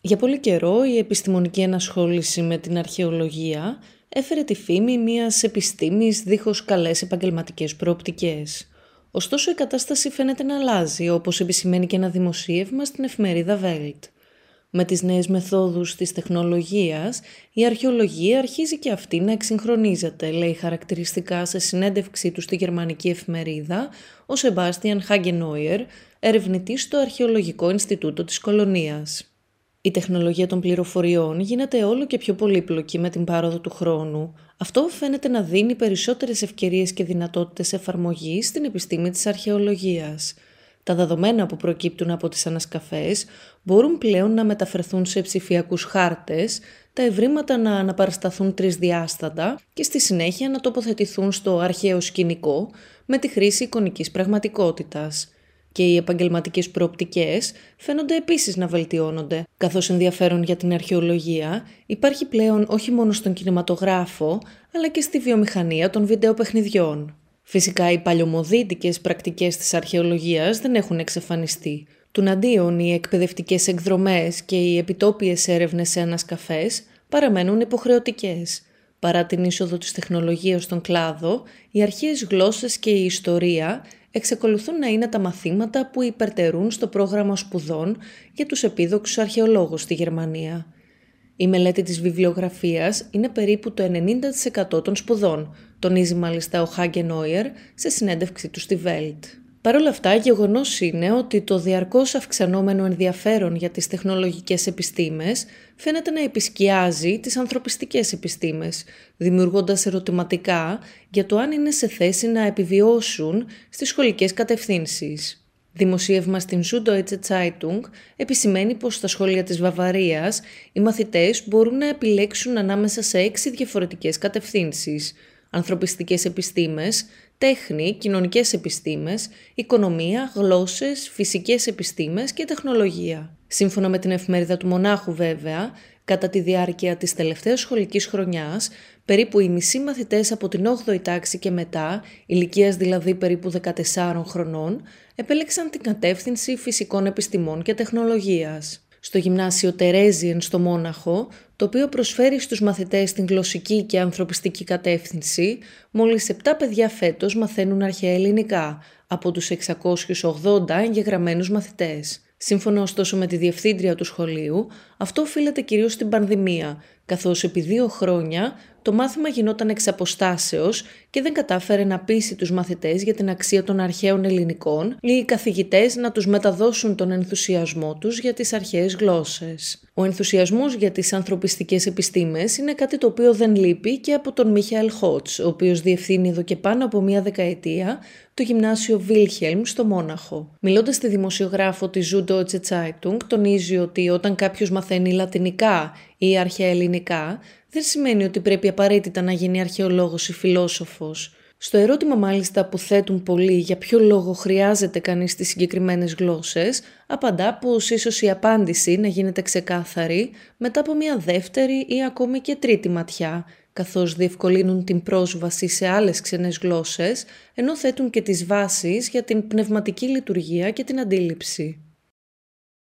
Για πολύ καιρό η επιστημονική ενασχόληση με την αρχαιολογία έφερε τη φήμη μιας επιστήμης δίχως καλές επαγγελματικές προοπτικές. Ωστόσο η κατάσταση φαίνεται να αλλάζει, όπως επισημαίνει και ένα δημοσίευμα στην εφημερίδα Welt. Με τις νέες μεθόδους της τεχνολογίας, η αρχαιολογία αρχίζει και αυτή να εξυγχρονίζεται, λέει χαρακτηριστικά σε συνέντευξή του στη γερμανική εφημερίδα ο Σεμπάστιαν Χάγκενόιερ, ερευνητής στο Αρχαιολογικό Ινστιτούτο της Κολονίας. Η τεχνολογία των πληροφοριών γίνεται όλο και πιο πολύπλοκη με την πάροδο του χρόνου. Αυτό φαίνεται να δίνει περισσότερες ευκαιρίες και δυνατότητες εφαρμογής στην επιστήμη της αρχαιολογίας. Τα δεδομένα που προκύπτουν από τις ανασκαφές μπορούν πλέον να μεταφερθούν σε ψηφιακούς χάρτες, τα ευρήματα να αναπαρασταθούν τρισδιάστατα και στη συνέχεια να τοποθετηθούν στο αρχαίο σκηνικό με τη χρήση εικονικής πραγματικότητας και οι επαγγελματικές προοπτικές φαίνονται επίσης να βελτιώνονται, καθώς ενδιαφέρον για την αρχαιολογία υπάρχει πλέον όχι μόνο στον κινηματογράφο, αλλά και στη βιομηχανία των βιντεοπαιχνιδιών. Φυσικά οι παλιωμοδίτικες πρακτικές της αρχαιολογίας δεν έχουν εξαφανιστεί. Τουναντίον οι εκπαιδευτικές εκδρομές και οι επιτόπιες έρευνες σε ανασκαφές παραμένουν υποχρεωτικές. Παρά την είσοδο της τεχνολογίας στον κλάδο, οι αρχαίες γλώσσες και η ιστορία εξεκολουθούν να είναι τα μαθήματα που υπερτερούν στο πρόγραμμα σπουδών για τους επίδοξους αρχαιολόγους στη Γερμανία. Η μελέτη της βιβλιογραφίας είναι περίπου το 90% των σπουδών, τονίζει μάλιστα ο Χάγκεν Νόιερ σε συνέντευξη του στη Welt. Παρ' όλα αυτά, γεγονός είναι ότι το διαρκώς αυξανόμενο ενδιαφέρον για τις τεχνολογικές επιστήμες φαίνεται να επισκιάζει τις ανθρωπιστικές επιστήμες, δημιουργώντας ερωτηματικά για το αν είναι σε θέση να επιβιώσουν στις σχολικές κατευθύνσεις. Δημοσίευμα στην Süddeutsche Zeitung επισημαίνει πως στα σχολεία της Βαβαρίας οι μαθητές μπορούν να επιλέξουν ανάμεσα σε έξι διαφορετικές κατευθύνσεις – ανθρωπιστικές επιστήμες, τέχνη, κοινωνικές επιστήμες, οικονομία, γλώσσες, φυσικές επιστήμες και τεχνολογία. Σύμφωνα με την εφημερίδα του Μονάχου βέβαια, κατά τη διάρκεια της τελευταίας σχολικής χρονιάς, περίπου οι μισοί μαθητές από την 8η τάξη και μετά, ηλικίας δηλαδή περίπου 14 χρονών, επέλεξαν την κατεύθυνση φυσικών επιστημών και τεχνολογίας στο γυμνάσιο Τερέζιεν στο Μόναχο, το οποίο προσφέρει στους μαθητές την γλωσσική και ανθρωπιστική κατεύθυνση, μόλις 7 παιδιά φέτος μαθαίνουν αρχαία ελληνικά, από τους 680 εγγεγραμμένους μαθητές. Σύμφωνα ωστόσο με τη διευθύντρια του σχολείου, αυτό οφείλεται κυρίως στην πανδημία, καθώς επί δύο χρόνια το μάθημα γινόταν εξ αποστάσεως και δεν κατάφερε να πείσει τους μαθητές για την αξία των αρχαίων ελληνικών ή οι καθηγητές να τους μεταδώσουν τον ενθουσιασμό τους για τις αρχαίες γλώσσες. Ο ενθουσιασμός για τις ανθρωπιστικές επιστήμες είναι κάτι το οποίο δεν λείπει και από τον Μίχαελ Χότς, ο οποίος διευθύνει εδώ και πάνω από μία δεκαετία το γυμνάσιο Βίλχελμ στο Μόναχο. Μιλώντας στη δημοσιογράφο της Süddeutsche Zeitung, τονίζει ότι όταν κάποιος μαθαίνει λατινικά ή αρχαία ελληνικά, δεν σημαίνει ότι πρέπει απαραίτητα να γίνει αρχαιολόγος ή φιλόσοφος. Στο ερώτημα μάλιστα που θέτουν πολλοί για ποιο λόγο χρειάζεται κανείς τις συγκεκριμένες γλώσσες, απαντά πως ίσως η απάντηση να γίνεται ξεκάθαρη μετά από μια δεύτερη ή ακόμη και τρίτη ματιά, καθώς διευκολύνουν την πρόσβαση σε άλλες ξενές γλώσσες, ενώ θέτουν και τις βάσεις για την πνευματική λειτουργία και την αντίληψη.